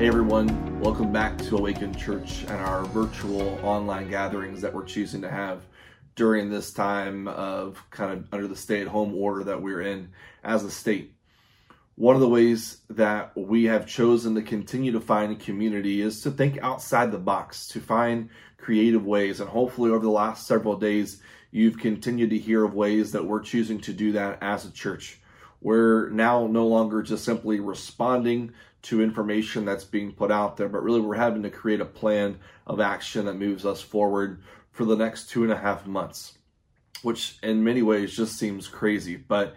Hey everyone, welcome back to Awaken Church and our virtual online gatherings that we're choosing to have during this time of kind of under the stay at home order that we're in as a state. One of the ways that we have chosen to continue to find community is to think outside the box, to find creative ways. And hopefully, over the last several days, you've continued to hear of ways that we're choosing to do that as a church. We're now no longer just simply responding to information that's being put out there, but really we're having to create a plan of action that moves us forward for the next two and a half months, which in many ways just seems crazy. But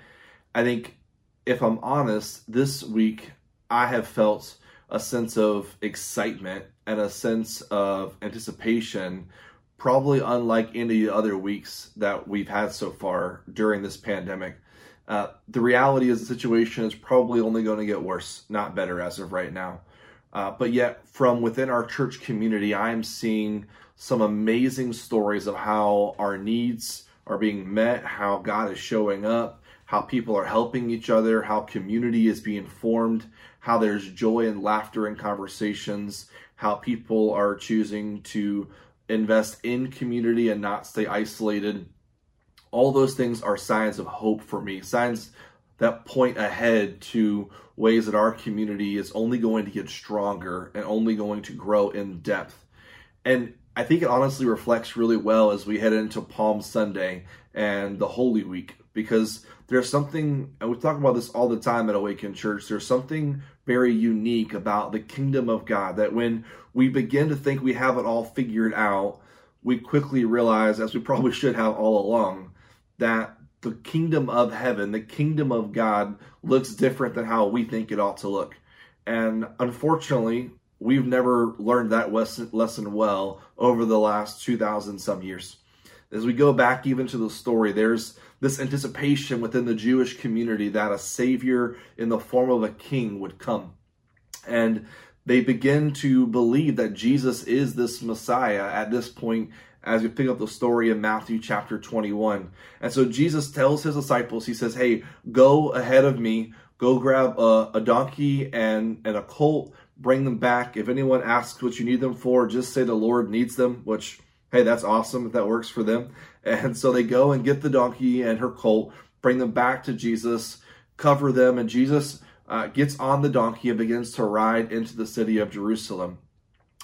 I think if I'm honest, this week I have felt a sense of excitement and a sense of anticipation, probably unlike any other weeks that we've had so far during this pandemic. Uh, the reality is the situation is probably only going to get worse, not better as of right now. Uh, but yet, from within our church community, I am seeing some amazing stories of how our needs are being met, how God is showing up, how people are helping each other, how community is being formed, how there's joy and laughter in conversations, how people are choosing to invest in community and not stay isolated all those things are signs of hope for me, signs that point ahead to ways that our community is only going to get stronger and only going to grow in depth. And I think it honestly reflects really well as we head into Palm Sunday and the Holy Week because there's something, and we talk about this all the time at Awaken Church, there's something very unique about the kingdom of God that when we begin to think we have it all figured out, we quickly realize, as we probably should have all along, that the kingdom of heaven, the kingdom of God, looks different than how we think it ought to look. And unfortunately, we've never learned that lesson well over the last 2,000 some years. As we go back even to the story, there's this anticipation within the Jewish community that a savior in the form of a king would come. And they begin to believe that Jesus is this Messiah at this point as we pick up the story in Matthew chapter 21. And so Jesus tells his disciples, he says, Hey, go ahead of me, go grab a, a donkey and, and a colt, bring them back. If anyone asks what you need them for, just say the Lord needs them, which, hey, that's awesome if that works for them. And so they go and get the donkey and her colt, bring them back to Jesus, cover them, and Jesus uh, gets on the donkey and begins to ride into the city of Jerusalem.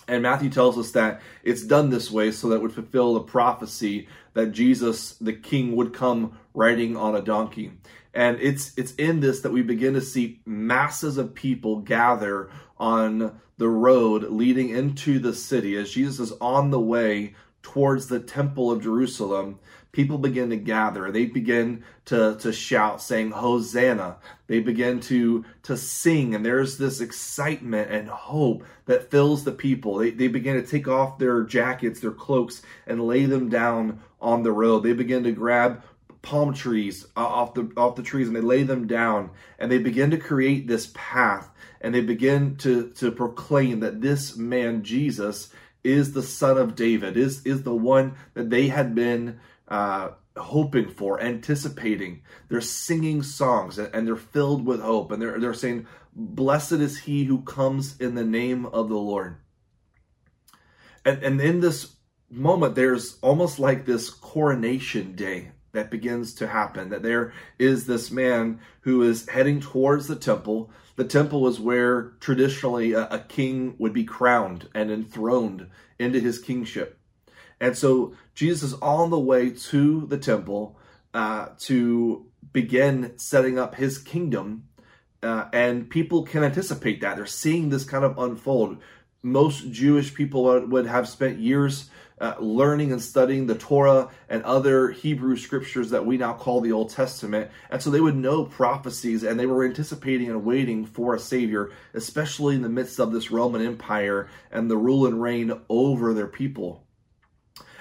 And Matthew tells us that it's done this way so that it would fulfill the prophecy that Jesus, the King, would come riding on a donkey. And it's it's in this that we begin to see masses of people gather on the road leading into the city as Jesus is on the way towards the temple of Jerusalem people begin to gather. They begin to, to shout, saying, Hosanna. They begin to, to sing, and there's this excitement and hope that fills the people. They, they begin to take off their jackets, their cloaks, and lay them down on the road. They begin to grab palm trees uh, off the off the trees and they lay them down and they begin to create this path and they begin to to proclaim that this man Jesus is the son of David is is the one that they had been uh, hoping for, anticipating. They're singing songs and they're filled with hope. And they're, they're saying, Blessed is he who comes in the name of the Lord. And, and in this moment, there's almost like this coronation day that begins to happen. That there is this man who is heading towards the temple. The temple is where traditionally a, a king would be crowned and enthroned into his kingship. And so Jesus is on the way to the temple uh, to begin setting up his kingdom. Uh, and people can anticipate that. They're seeing this kind of unfold. most Jewish people would have spent years uh, learning and studying the Torah and other Hebrew scriptures that we now call the Old Testament. And so they would know prophecies and they were anticipating and waiting for a Savior, especially in the midst of this Roman Empire and the rule and reign over their people.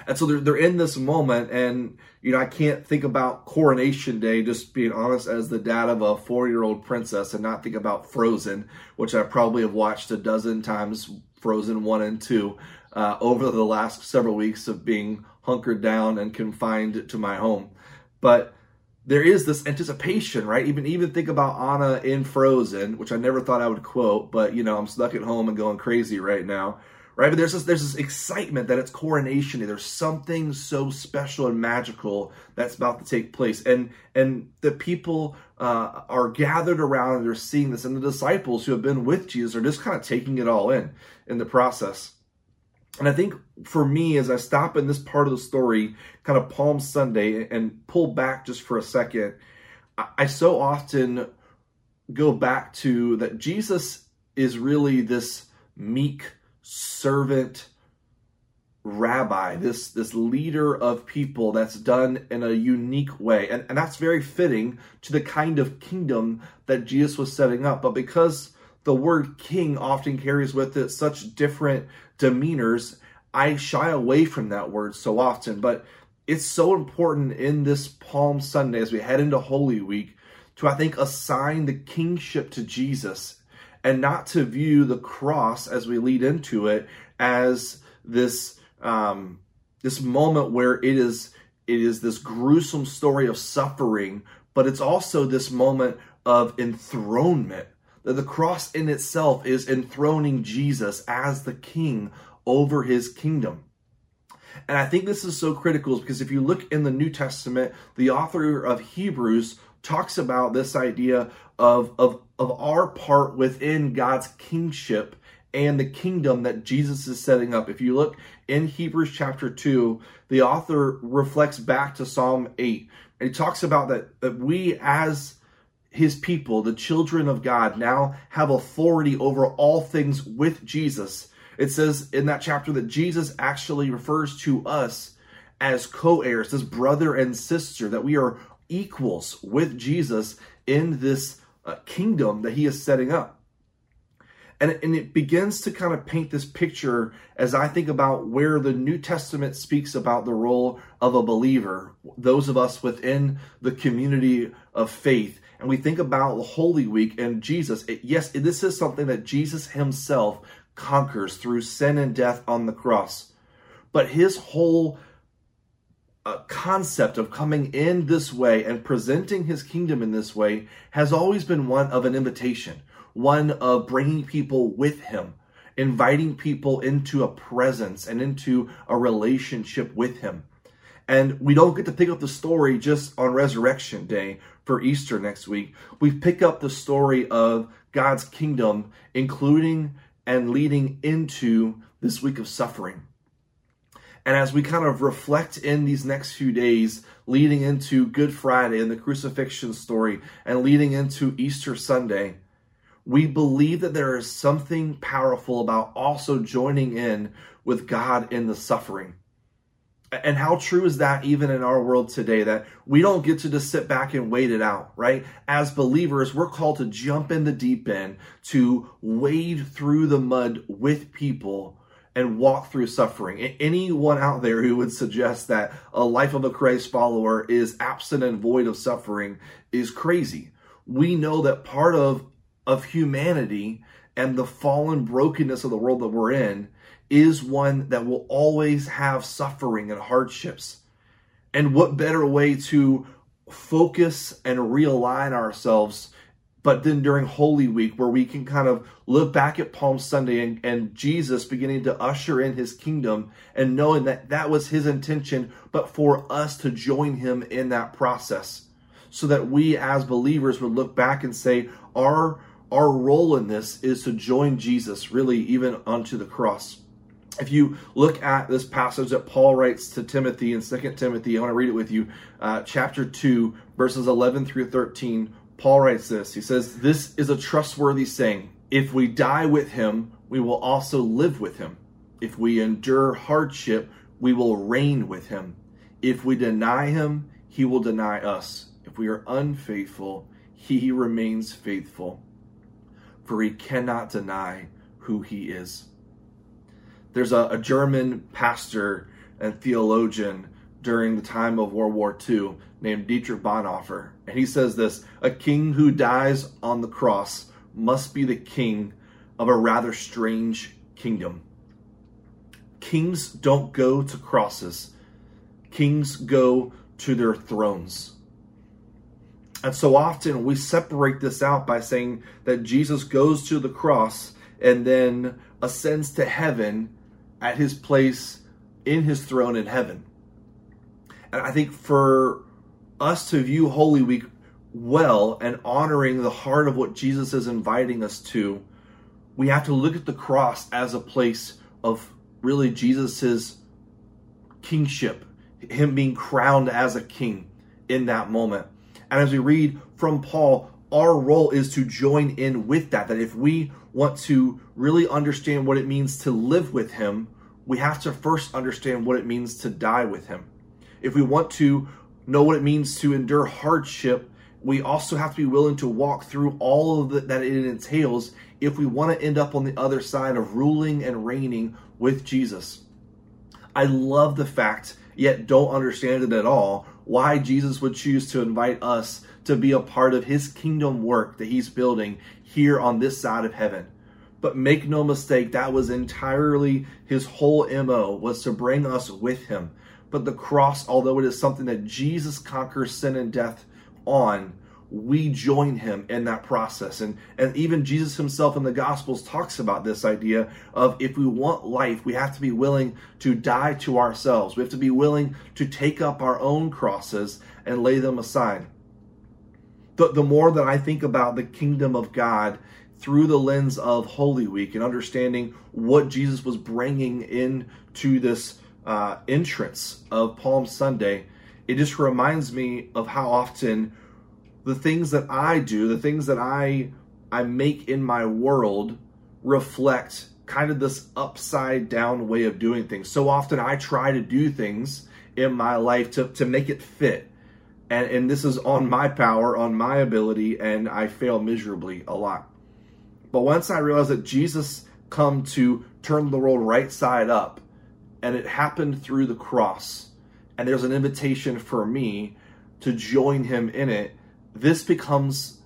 And so they're, they're in this moment, and you know, I can't think about Coronation Day, just being honest, as the dad of a four year old princess, and not think about Frozen, which I probably have watched a dozen times, Frozen 1 and 2 uh, over the last several weeks of being hunkered down and confined to my home. But there is this anticipation, right? Even even think about Anna in Frozen, which I never thought I would quote, but you know I'm stuck at home and going crazy right now, right? But there's this there's this excitement that it's coronation. There's something so special and magical that's about to take place, and and the people uh, are gathered around and they're seeing this, and the disciples who have been with Jesus are just kind of taking it all in in the process. And I think for me, as I stop in this part of the story, kind of Palm Sunday, and pull back just for a second, I so often go back to that Jesus is really this meek servant rabbi, this this leader of people that's done in a unique way. And, and that's very fitting to the kind of kingdom that Jesus was setting up. But because the word king often carries with it such different demeanors, I shy away from that word so often. But it's so important in this Palm Sunday as we head into Holy Week to, I think, assign the kingship to Jesus and not to view the cross as we lead into it as this um, this moment where it is it is this gruesome story of suffering, but it's also this moment of enthronement that the cross in itself is enthroning Jesus as the king over his kingdom. And I think this is so critical because if you look in the New Testament, the author of Hebrews talks about this idea of, of, of our part within God's kingship and the kingdom that Jesus is setting up. If you look in Hebrews chapter 2, the author reflects back to Psalm 8. And he talks about that, that we as his people, the children of God, now have authority over all things with Jesus. It says in that chapter that Jesus actually refers to us as co heirs, as brother and sister, that we are equals with Jesus in this uh, kingdom that he is setting up. And, and it begins to kind of paint this picture as I think about where the New Testament speaks about the role of a believer, those of us within the community of faith and we think about the Holy Week and Jesus, it, yes, this is something that Jesus himself conquers through sin and death on the cross. But his whole uh, concept of coming in this way and presenting his kingdom in this way has always been one of an invitation, one of bringing people with him, inviting people into a presence and into a relationship with him. And we don't get to pick up the story just on Resurrection Day for Easter next week. We pick up the story of God's kingdom, including and leading into this week of suffering. And as we kind of reflect in these next few days, leading into Good Friday and the crucifixion story, and leading into Easter Sunday, we believe that there is something powerful about also joining in with God in the suffering. And how true is that even in our world today that we don't get to just sit back and wait it out, right? As believers, we're called to jump in the deep end, to wade through the mud with people and walk through suffering. Anyone out there who would suggest that a life of a Christ follower is absent and void of suffering is crazy. We know that part of, of humanity and the fallen brokenness of the world that we're in is one that will always have suffering and hardships. And what better way to focus and realign ourselves but then during Holy Week, where we can kind of look back at Palm Sunday and, and, Jesus beginning to usher in his kingdom and knowing that that was his intention, but for us to join him in that process so that we as believers would look back and say, our, our role in this is to join Jesus really even unto the cross if you look at this passage that Paul writes to Timothy in 2 Timothy, I want to read it with you. Uh, chapter 2, verses 11 through 13, Paul writes this. He says, This is a trustworthy saying. If we die with him, we will also live with him. If we endure hardship, we will reign with him. If we deny him, he will deny us. If we are unfaithful, he remains faithful, for he cannot deny who he is. There's a, a German pastor and theologian during the time of World War II named Dietrich Bonhoeffer. And he says this A king who dies on the cross must be the king of a rather strange kingdom. Kings don't go to crosses, kings go to their thrones. And so often we separate this out by saying that Jesus goes to the cross and then ascends to heaven at his place in his throne in heaven. And I think for us to view Holy Week well and honoring the heart of what Jesus is inviting us to, we have to look at the cross as a place of really Jesus's kingship, him being crowned as a king in that moment. And as we read from Paul, our role is to join in with that. That if we want to really understand what it means to live with him, we have to first understand what it means to die with him. If we want to know what it means to endure hardship, we also have to be willing to walk through all of the, that it entails if we want to end up on the other side of ruling and reigning with Jesus. I love the fact, yet don't understand it at all, why Jesus would choose to invite us to be a part of his kingdom work that he's building here on this side of heaven. But make no mistake, that was entirely his whole MO was to bring us with him. But the cross, although it is something that Jesus conquers sin and death on, we join him in that process. And, and even Jesus himself in the Gospels talks about this idea of if we want life, we have to be willing to die to ourselves. We have to be willing to take up our own crosses and lay them aside. The, the more that I think about the kingdom of God through the lens of Holy Week and understanding what Jesus was bringing into this uh, entrance of Palm Sunday, it just reminds me of how often the things that I do, the things that I I make in my world reflect kind of this upside down way of doing things. So often I try to do things in my life to, to make it fit. And, and this is on my power, on my ability, and I fail miserably a lot. But once I realized that Jesus come to turn the world right side up, and it happened through the cross, and there's an invitation for me to join him in it, this becomes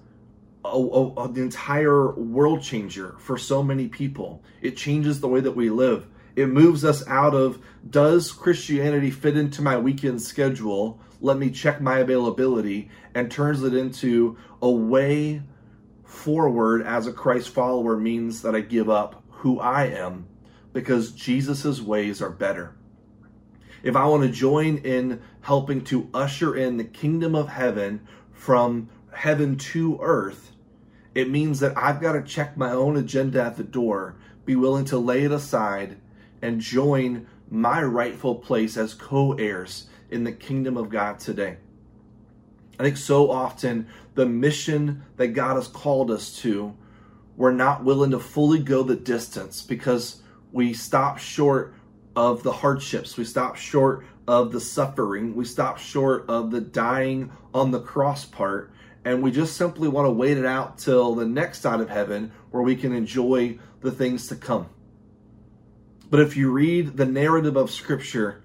a, a, a, the entire world changer for so many people. It changes the way that we live. It moves us out of does Christianity fit into my weekend schedule? Let me check my availability and turns it into a way forward as a Christ follower means that I give up who I am because Jesus' ways are better. If I want to join in helping to usher in the kingdom of heaven from heaven to earth, it means that I've got to check my own agenda at the door, be willing to lay it aside, and join my rightful place as co heirs in the kingdom of God today. I think so often the mission that God has called us to, we're not willing to fully go the distance because we stop short of the hardships. We stop short of the suffering. We stop short of the dying on the cross part. And we just simply want to wait it out till the next side of heaven where we can enjoy the things to come. But if you read the narrative of Scripture,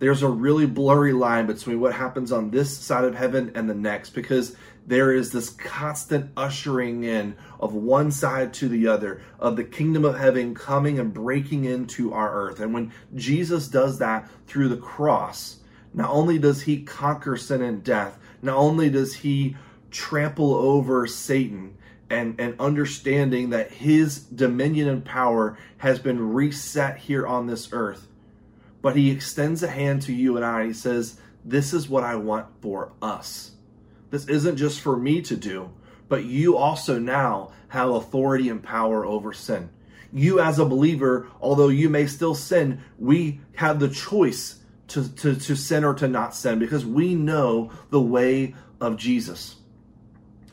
there's a really blurry line between what happens on this side of heaven and the next because there is this constant ushering in of one side to the other of the kingdom of heaven coming and breaking into our earth. And when Jesus does that through the cross, not only does he conquer sin and death, not only does he trample over Satan and, and understanding that his dominion and power has been reset here on this earth, but he extends a hand to you and I. He says, This is what I want for us. This isn't just for me to do, but you also now have authority and power over sin. You, as a believer, although you may still sin, we have the choice to, to, to sin or to not sin because we know the way of Jesus.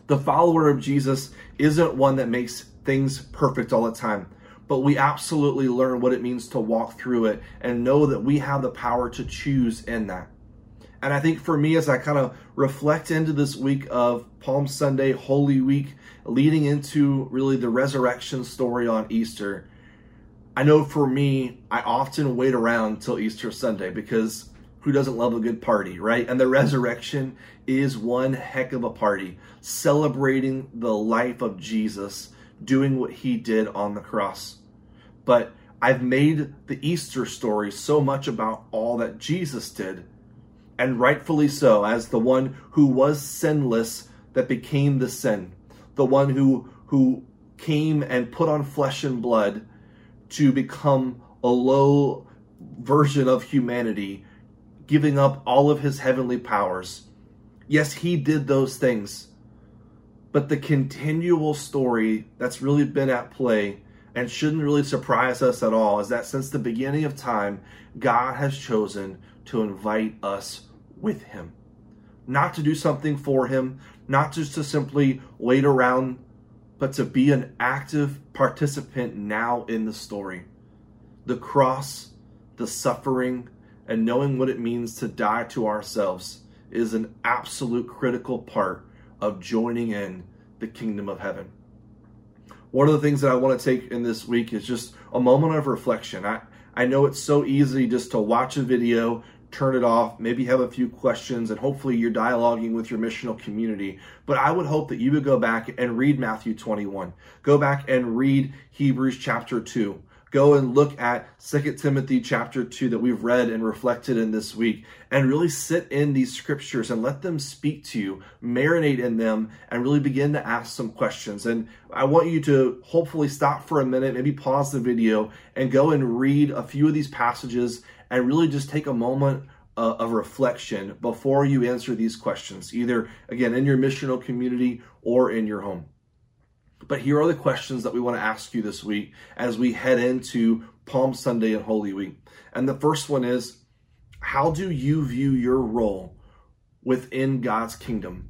The follower of Jesus isn't one that makes things perfect all the time, but we absolutely learn what it means to walk through it and know that we have the power to choose in that. And I think for me, as I kind of reflect into this week of Palm Sunday, Holy Week, leading into really the resurrection story on Easter, I know for me, I often wait around till Easter Sunday because who doesn't love a good party, right? And the resurrection is one heck of a party, celebrating the life of Jesus doing what he did on the cross. But I've made the Easter story so much about all that Jesus did, and rightfully so, as the one who was sinless that became the sin, the one who who came and put on flesh and blood to become a low version of humanity, giving up all of his heavenly powers. Yes, he did those things but the continual story that's really been at play and shouldn't really surprise us at all is that since the beginning of time, God has chosen to invite us with Him. Not to do something for Him, not just to simply wait around, but to be an active participant now in the story. The cross, the suffering, and knowing what it means to die to ourselves is an absolute critical part of joining in the kingdom of heaven. One of the things that I want to take in this week is just a moment of reflection. I, I know it's so easy just to watch a video, turn it off, maybe have a few questions, and hopefully you're dialoguing with your missional community. But I would hope that you would go back and read Matthew 21. Go back and read Hebrews chapter 2 go and look at Second Timothy chapter 2 that we've read and reflected in this week and really sit in these scriptures and let them speak to you, marinate in them, and really begin to ask some questions. And I want you to hopefully stop for a minute, maybe pause the video, and go and read a few of these passages and really just take a moment uh, of reflection before you answer these questions, either again in your missional community or in your home. But here are the questions that we want to ask you this week as we head into Palm Sunday and Holy Week. And the first one is How do you view your role within God's kingdom?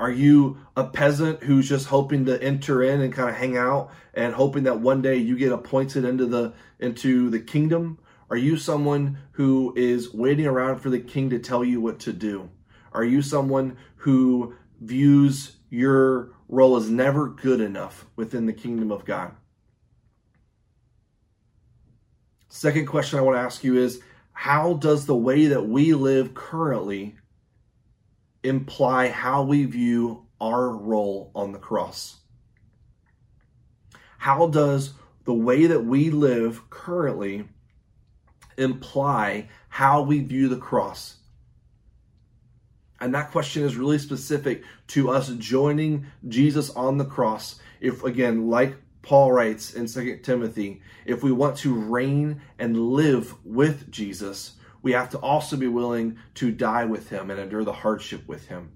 Are you a peasant who's just hoping to enter in and kind of hang out and hoping that one day you get appointed into the into the kingdom? Are you someone who is waiting around for the king to tell you what to do? Are you someone who views your role is never good enough within the kingdom of God. Second question I want to ask you is how does the way that we live currently imply how we view our role on the cross? How does the way that we live currently imply how we view the cross? And that question is really specific to us joining Jesus on the cross. If, again, like Paul writes in 2 Timothy, if we want to reign and live with Jesus, we have to also be willing to die with him and endure the hardship with him.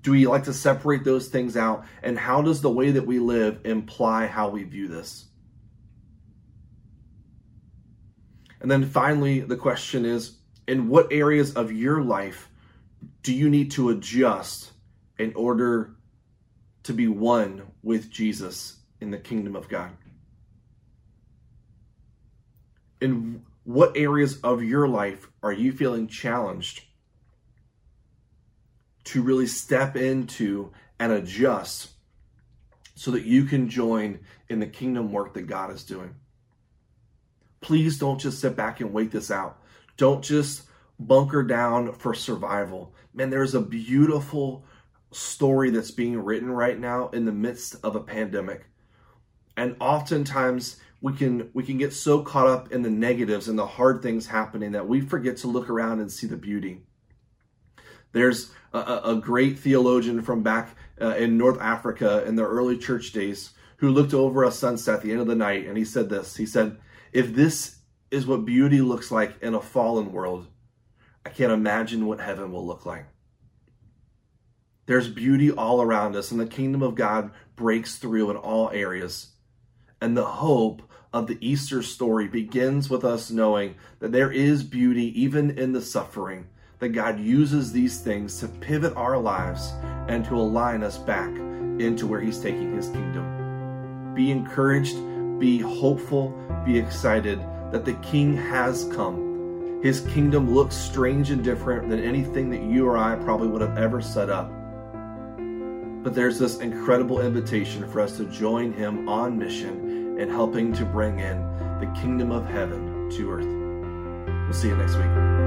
Do we like to separate those things out? And how does the way that we live imply how we view this? And then finally, the question is in what areas of your life do you need to adjust in order to be one with Jesus in the kingdom of God? In what areas of your life are you feeling challenged to really step into and adjust so that you can join in the kingdom work that God is doing? Please don't just sit back and wait this out. Don't just bunker down for survival. Man, there's a beautiful story that's being written right now in the midst of a pandemic. And oftentimes we can we can get so caught up in the negatives and the hard things happening that we forget to look around and see the beauty. There's a, a great theologian from back uh, in North Africa in the early church days who looked over a sunset at the end of the night and he said this. He said, "If this is what beauty looks like in a fallen world, I can't imagine what heaven will look like. There's beauty all around us, and the kingdom of God breaks through in all areas. And the hope of the Easter story begins with us knowing that there is beauty even in the suffering, that God uses these things to pivot our lives and to align us back into where He's taking His kingdom. Be encouraged Be hopeful, be excited that the King has come. His kingdom looks strange and different than anything that you or I probably would have ever set up. But there's this incredible invitation for us to join him on mission and helping to bring in the kingdom of heaven to earth. We'll see you next week.